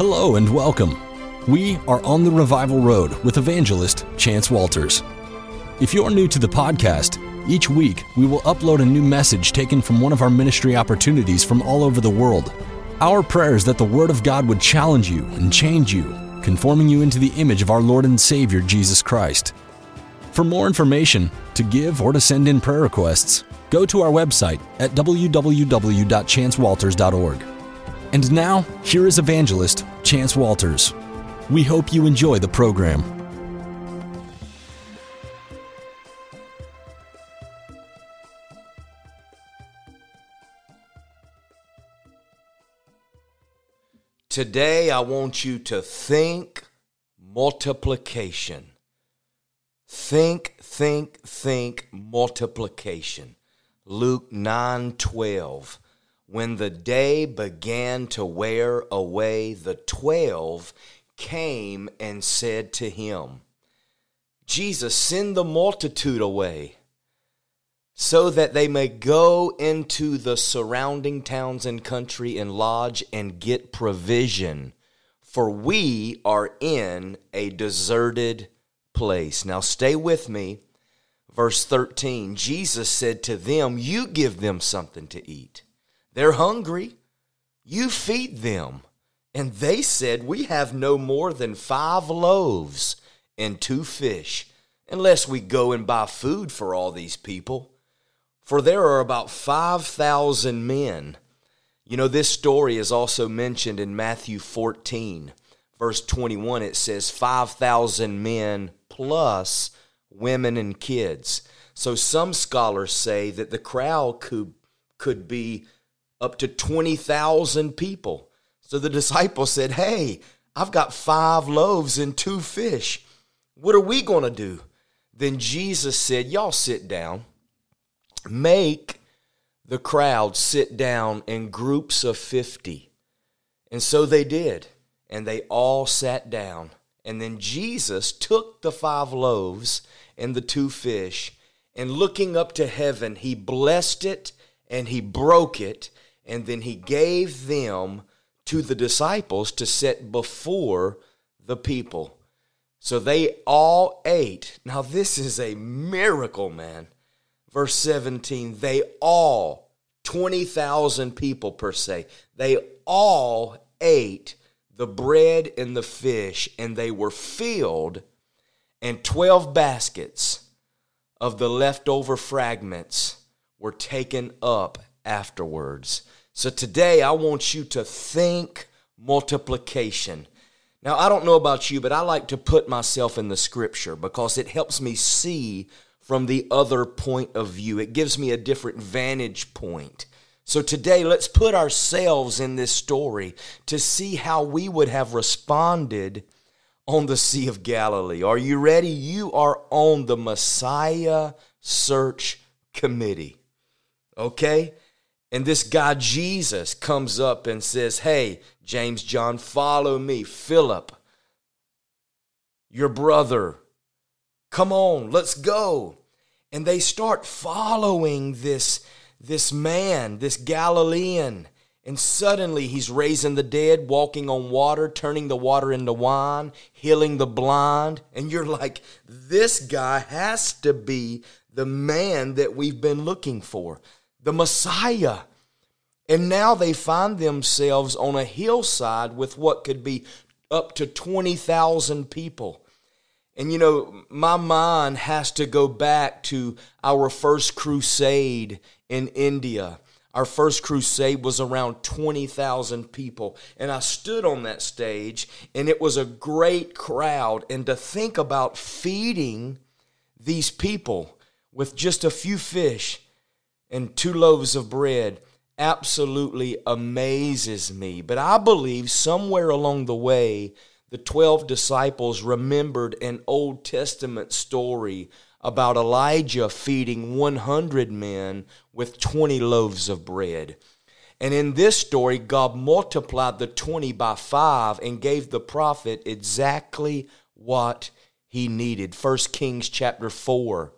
Hello and welcome. We are on the Revival Road with evangelist Chance Walters. If you're new to the podcast, each week we will upload a new message taken from one of our ministry opportunities from all over the world. Our prayer is that the Word of God would challenge you and change you, conforming you into the image of our Lord and Savior Jesus Christ. For more information, to give or to send in prayer requests, go to our website at www.chancewalters.org. And now, here is evangelist Chance Walters. We hope you enjoy the program. Today, I want you to think multiplication. Think, think, think multiplication. Luke 9 12. When the day began to wear away, the twelve came and said to him, Jesus, send the multitude away so that they may go into the surrounding towns and country and lodge and get provision, for we are in a deserted place. Now, stay with me. Verse 13 Jesus said to them, You give them something to eat. They're hungry. You feed them. And they said, We have no more than five loaves and two fish, unless we go and buy food for all these people for there are about 5,000 men. You know, this story is also mentioned in Matthew 14, verse 21. It says 5,000 men plus women and kids. So some scholars say that the crowd could, could be up to 20,000 people. So the disciples said, Hey, I've got five loaves and two fish. What are we going to do? Then Jesus said, Y'all sit down make the crowd sit down in groups of 50. And so they did. And they all sat down. And then Jesus took the five loaves and the two fish, and looking up to heaven, he blessed it and he broke it, and then he gave them to the disciples to set before the people. So they all ate. Now, this is a miracle, man verse 17, they all, 20,000 people per se, they all ate the bread and the fish, and they were filled, and 12 baskets of the leftover fragments were taken up afterwards. So today I want you to think multiplication. Now, I don't know about you, but I like to put myself in the scripture because it helps me see from the other point of view. It gives me a different vantage point. So today, let's put ourselves in this story to see how we would have responded on the Sea of Galilee. Are you ready? You are on the Messiah Search Committee. Okay? And this guy Jesus comes up and says, Hey, James, John, follow me. Philip, your brother, come on, let's go and they start following this this man, this Galilean. And suddenly he's raising the dead, walking on water, turning the water into wine, healing the blind. And you're like, this guy has to be the man that we've been looking for, the Messiah. And now they find themselves on a hillside with what could be up to 20,000 people. And you know, my mind has to go back to our first crusade in India. Our first crusade was around 20,000 people. And I stood on that stage, and it was a great crowd. And to think about feeding these people with just a few fish and two loaves of bread absolutely amazes me. But I believe somewhere along the way, the 12 disciples remembered an Old Testament story about Elijah feeding 100 men with 20 loaves of bread. And in this story, God multiplied the 20 by 5 and gave the prophet exactly what he needed. 1 Kings chapter 4,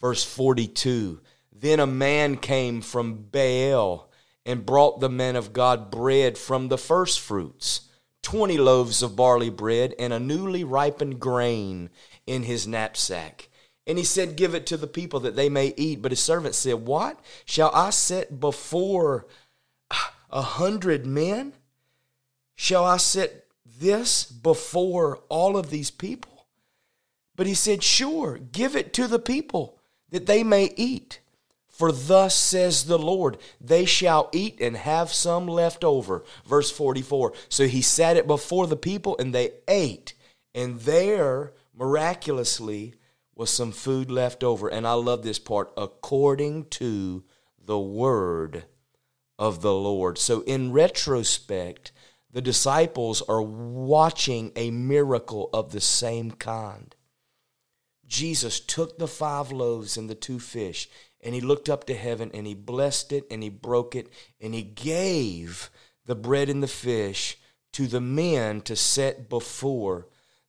verse 42. Then a man came from Baal and brought the men of God bread from the first fruits 20 loaves of barley bread and a newly ripened grain in his knapsack. And he said, Give it to the people that they may eat. But his servant said, What? Shall I set before a hundred men? Shall I set this before all of these people? But he said, Sure, give it to the people that they may eat. For thus says the Lord, they shall eat and have some left over. Verse 44. So he set it before the people and they ate. And there, miraculously, was some food left over. And I love this part according to the word of the Lord. So, in retrospect, the disciples are watching a miracle of the same kind. Jesus took the five loaves and the two fish, and he looked up to heaven and he blessed it and he broke it and he gave the bread and the fish to the men to set before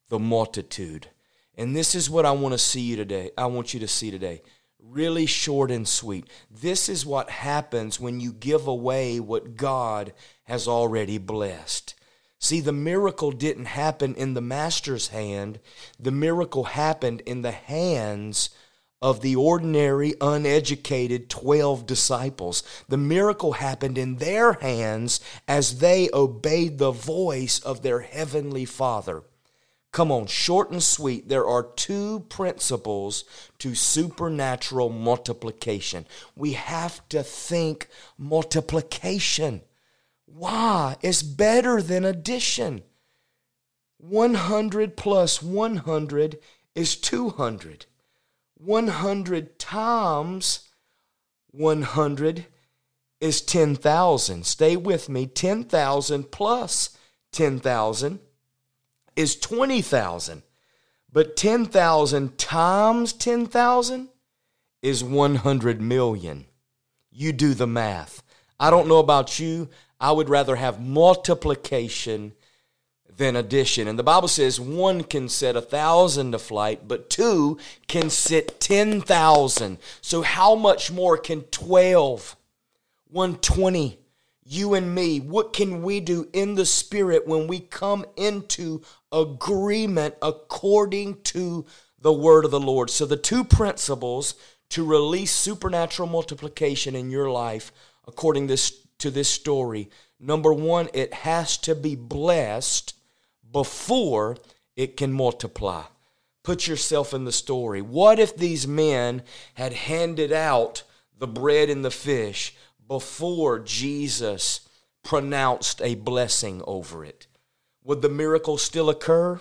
the multitude. And this is what I want to see you today. I want you to see today. Really short and sweet. This is what happens when you give away what God has already blessed. See, the miracle didn't happen in the master's hand, the miracle happened in the hands of the ordinary, uneducated 12 disciples. The miracle happened in their hands as they obeyed the voice of their heavenly Father. Come on, short and sweet. There are two principles to supernatural multiplication. We have to think multiplication. Why? It's better than addition. 100 plus 100 is 200. 100 times 100 is 10,000. Stay with me. 10,000 plus 10,000 is 20,000. But 10,000 times 10,000 is 100 million. You do the math. I don't know about you. I would rather have multiplication than addition. And the Bible says one can set a thousand to flight, but two can set 10,000. So how much more can 12, 120, you and me, what can we do in the Spirit when we come into agreement according to the word of the Lord? So the two principles to release supernatural multiplication in your life according this to this story. Number one, it has to be blessed before it can multiply. Put yourself in the story. What if these men had handed out the bread and the fish before Jesus pronounced a blessing over it? Would the miracle still occur?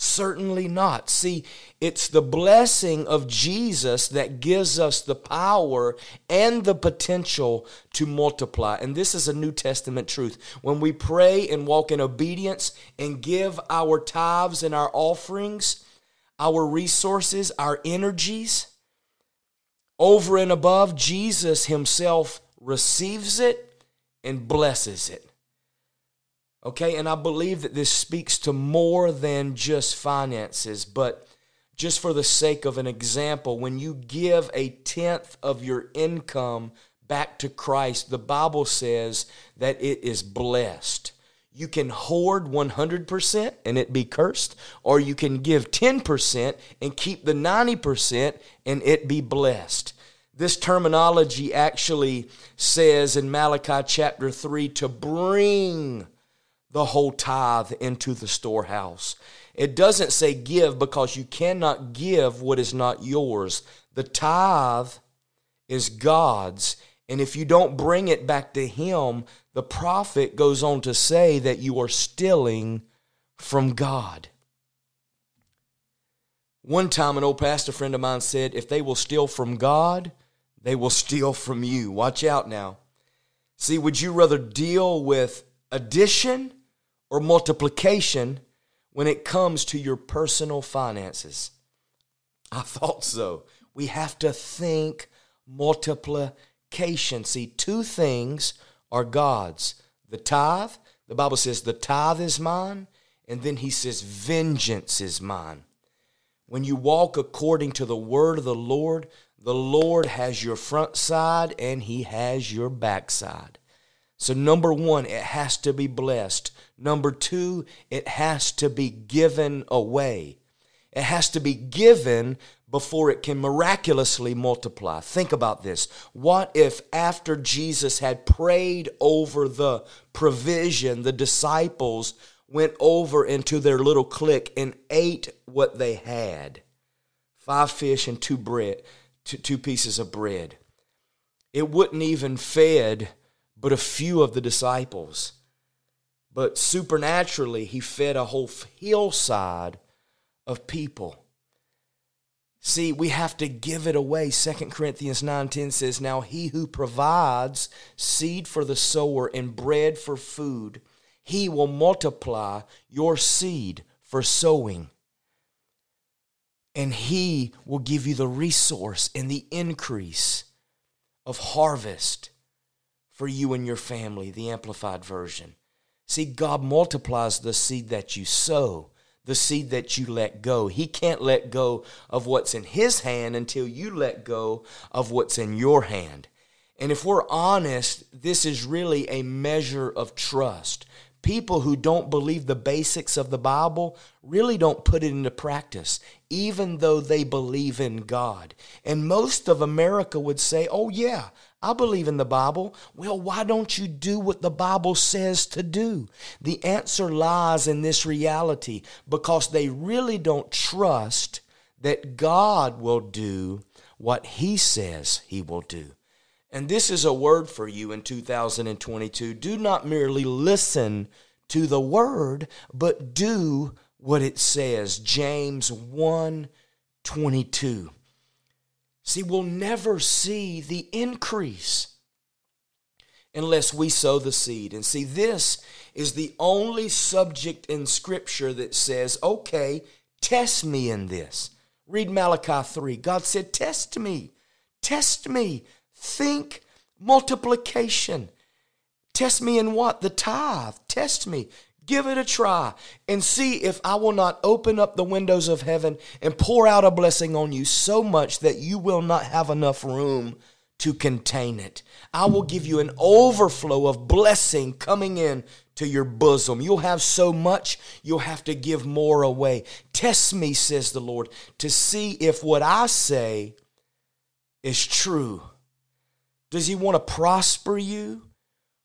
Certainly not. See, it's the blessing of Jesus that gives us the power and the potential to multiply. And this is a New Testament truth. When we pray and walk in obedience and give our tithes and our offerings, our resources, our energies, over and above, Jesus Himself receives it and blesses it. Okay, and I believe that this speaks to more than just finances, but just for the sake of an example, when you give a tenth of your income back to Christ, the Bible says that it is blessed. You can hoard 100% and it be cursed, or you can give 10% and keep the 90% and it be blessed. This terminology actually says in Malachi chapter 3 to bring the whole tithe into the storehouse. It doesn't say give because you cannot give what is not yours. The tithe is God's. And if you don't bring it back to Him, the prophet goes on to say that you are stealing from God. One time, an old pastor friend of mine said, If they will steal from God, they will steal from you. Watch out now. See, would you rather deal with addition or multiplication when it comes to your personal finances? I thought so. We have to think multiplication. See, two things are God's the tithe, the Bible says, the tithe is mine, and then he says, vengeance is mine. When you walk according to the word of the Lord, the Lord has your front side and he has your back side. So, number one, it has to be blessed. Number two, it has to be given away. It has to be given before it can miraculously multiply. Think about this. What if after Jesus had prayed over the provision, the disciples went over into their little clique and ate what they had? Five fish and two bread, two, two pieces of bread. It wouldn't even fed but a few of the disciples. But supernaturally, he fed a whole hillside of people. See, we have to give it away. 2 Corinthians 9:10 says, "Now he who provides seed for the sower and bread for food, he will multiply your seed for sowing. And he will give you the resource and the increase of harvest for you and your family, the Amplified Version. See, God multiplies the seed that you sow, the seed that you let go. He can't let go of what's in His hand until you let go of what's in your hand. And if we're honest, this is really a measure of trust. People who don't believe the basics of the Bible really don't put it into practice, even though they believe in God. And most of America would say, oh, yeah, I believe in the Bible. Well, why don't you do what the Bible says to do? The answer lies in this reality because they really don't trust that God will do what He says He will do. And this is a word for you in 2022. Do not merely listen to the word, but do what it says. James 1 22. See, we'll never see the increase unless we sow the seed. And see, this is the only subject in Scripture that says, okay, test me in this. Read Malachi 3. God said, test me, test me, think multiplication. Test me in what? The tithe. Test me. Give it a try and see if I will not open up the windows of heaven and pour out a blessing on you so much that you will not have enough room to contain it. I will give you an overflow of blessing coming in to your bosom. You'll have so much, you'll have to give more away. Test me, says the Lord, to see if what I say is true. Does He want to prosper you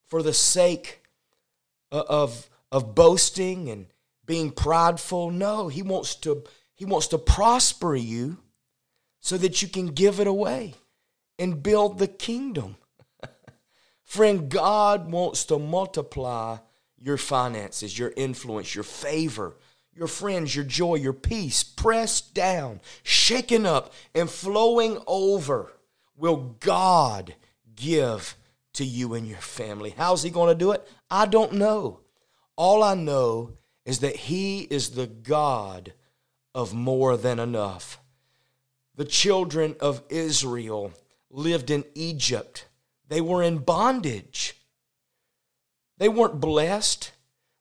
for the sake of of boasting and being prideful. No, he wants to he wants to prosper you so that you can give it away and build the kingdom. Friend, God wants to multiply your finances, your influence, your favor, your friends, your joy, your peace, pressed down, shaken up, and flowing over. Will God give to you and your family? How's He going to do it? I don't know. All I know is that He is the God of more than enough. The children of Israel lived in Egypt, they were in bondage. They weren't blessed.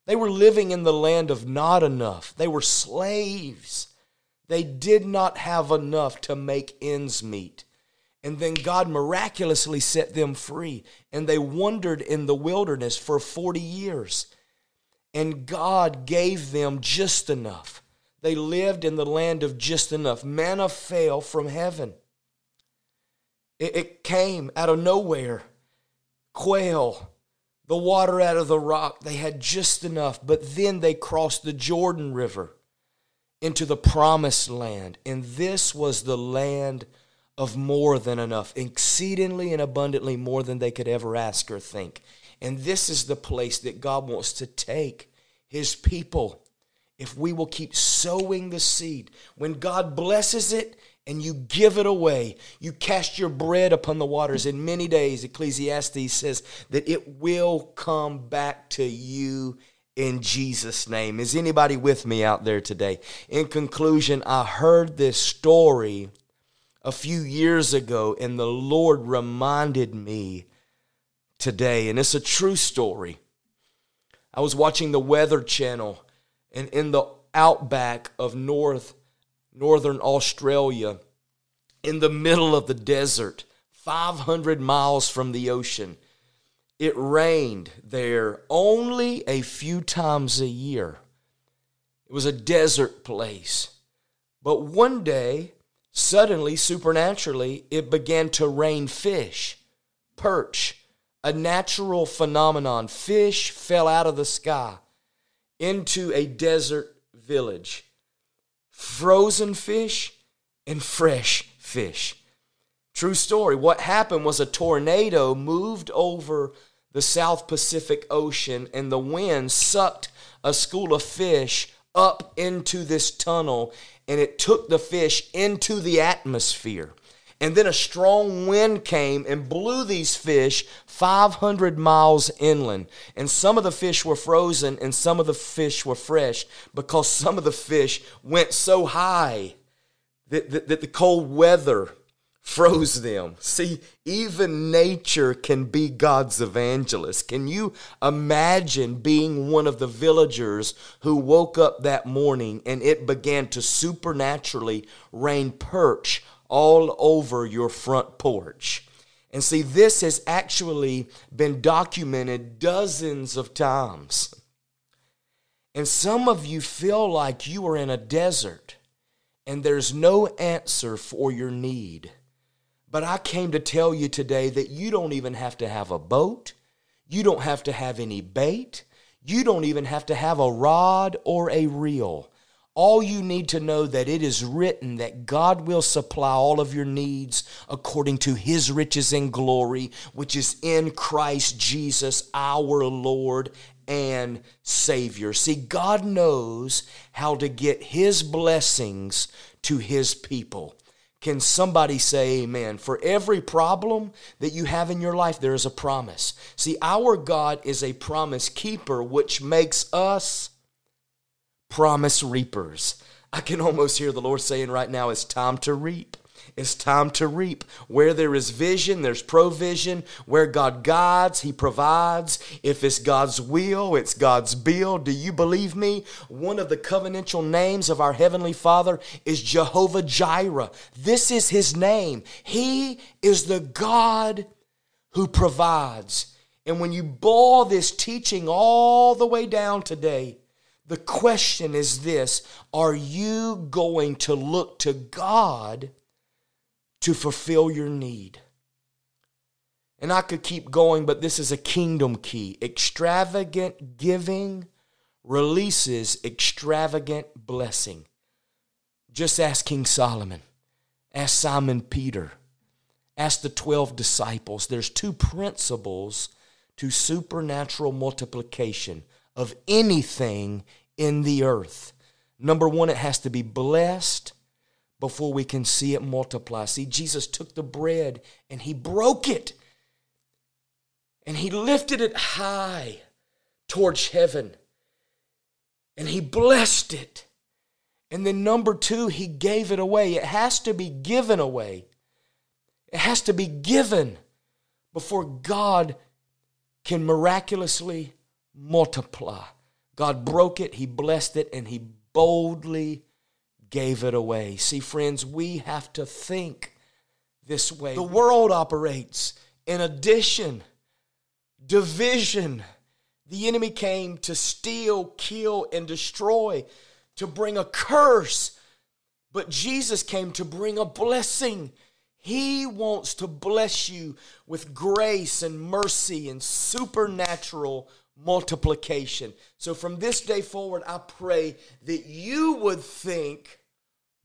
They were living in the land of not enough. They were slaves. They did not have enough to make ends meet. And then God miraculously set them free. And they wandered in the wilderness for 40 years and God gave them just enough. They lived in the land of just enough. Manna fell from heaven. It, it came out of nowhere. Quail, the water out of the rock. They had just enough. But then they crossed the Jordan River into the promised land. And this was the land of more than enough, exceedingly and abundantly more than they could ever ask or think. And this is the place that God wants to take his people if we will keep sowing the seed. When God blesses it, and you give it away. You cast your bread upon the waters. In many days, Ecclesiastes says that it will come back to you in Jesus' name. Is anybody with me out there today? In conclusion, I heard this story a few years ago, and the Lord reminded me today, and it's a true story. I was watching the Weather Channel, and in the outback of North northern Australia, in the middle of the desert, 500 miles from the ocean, it rained there only a few times a year. It was a desert place. But one day, suddenly, supernaturally, it began to rain fish, perch, a natural phenomenon. Fish fell out of the sky into a desert village. Frozen fish and fresh fish. True story. What happened was a tornado moved over the South Pacific Ocean and the wind sucked a school of fish up into this tunnel and it took the fish into the atmosphere. And then a strong wind came and blew these fish 500 miles inland. And some of the fish were frozen and some of the fish were fresh because some of the fish went so high that, that, that the cold weather froze them. See, even nature can be God's evangelist. Can you imagine being one of the villagers who woke up that morning and it began to supernaturally rain perch all over your front porch? And see, this has actually been documented dozens of times. And some of you feel like you are in a desert and there's no answer for your need. But I came to tell you today that you don't even have to have a boat. You don't have to have any bait. You don't even have to have a rod or a reel. All you need to know that it is written that God will supply all of your needs according to his riches and glory, which is in Christ Jesus our Lord and Savior. See, God knows how to get his blessings to his people. Can somebody say amen? For every problem that you have in your life, there is a promise. See, our God is a promise keeper, which makes us promise reapers. I can almost hear the Lord saying right now, it's time to reap. It's time to reap. Where there is vision, there's provision. Where God guides, He provides. If it's God's will, it's God's bill. Do you believe me? One of the covenantal names of our Heavenly Father is Jehovah Jireh. This is His name. He is the God who provides. And when you boil this teaching all the way down today, the question is this Are you going to look to God to fulfill your need. And I could keep going, but this is a kingdom key. Extravagant giving releases extravagant blessing. Just ask King Solomon, ask Simon Peter, ask the 12 disciples. There's two principles to supernatural multiplication of anything in the earth. Number one, it has to be blessed before we can see it multiply. See, Jesus took the bread and he broke it and he lifted it high towards heaven and he blessed it. And then, number two, he gave it away. It has to be given away. It has to be given before God can miraculously multiply. God broke it, He blessed it, and He boldly gave it away. See, friends, we have to think this way. The world operates in addition, division. The enemy came to steal, kill, and destroy, to bring a curse. But Jesus came to bring a blessing. He wants to bless you with grace and mercy and supernatural multiplication. So from this day forward, I pray that you would think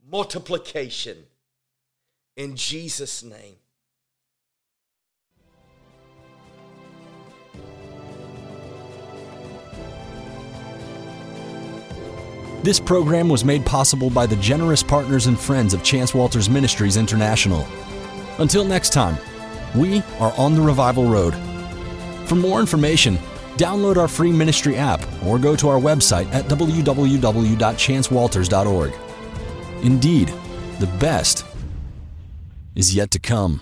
multiplication in Jesus' name. This program was made possible by the generous partners and friends of Chance Walters Ministries International. Until next time, we are on the Revival Road. For more information, download our free ministry app or go to our website at www.chancewalters.org. Indeed, the best is yet to come.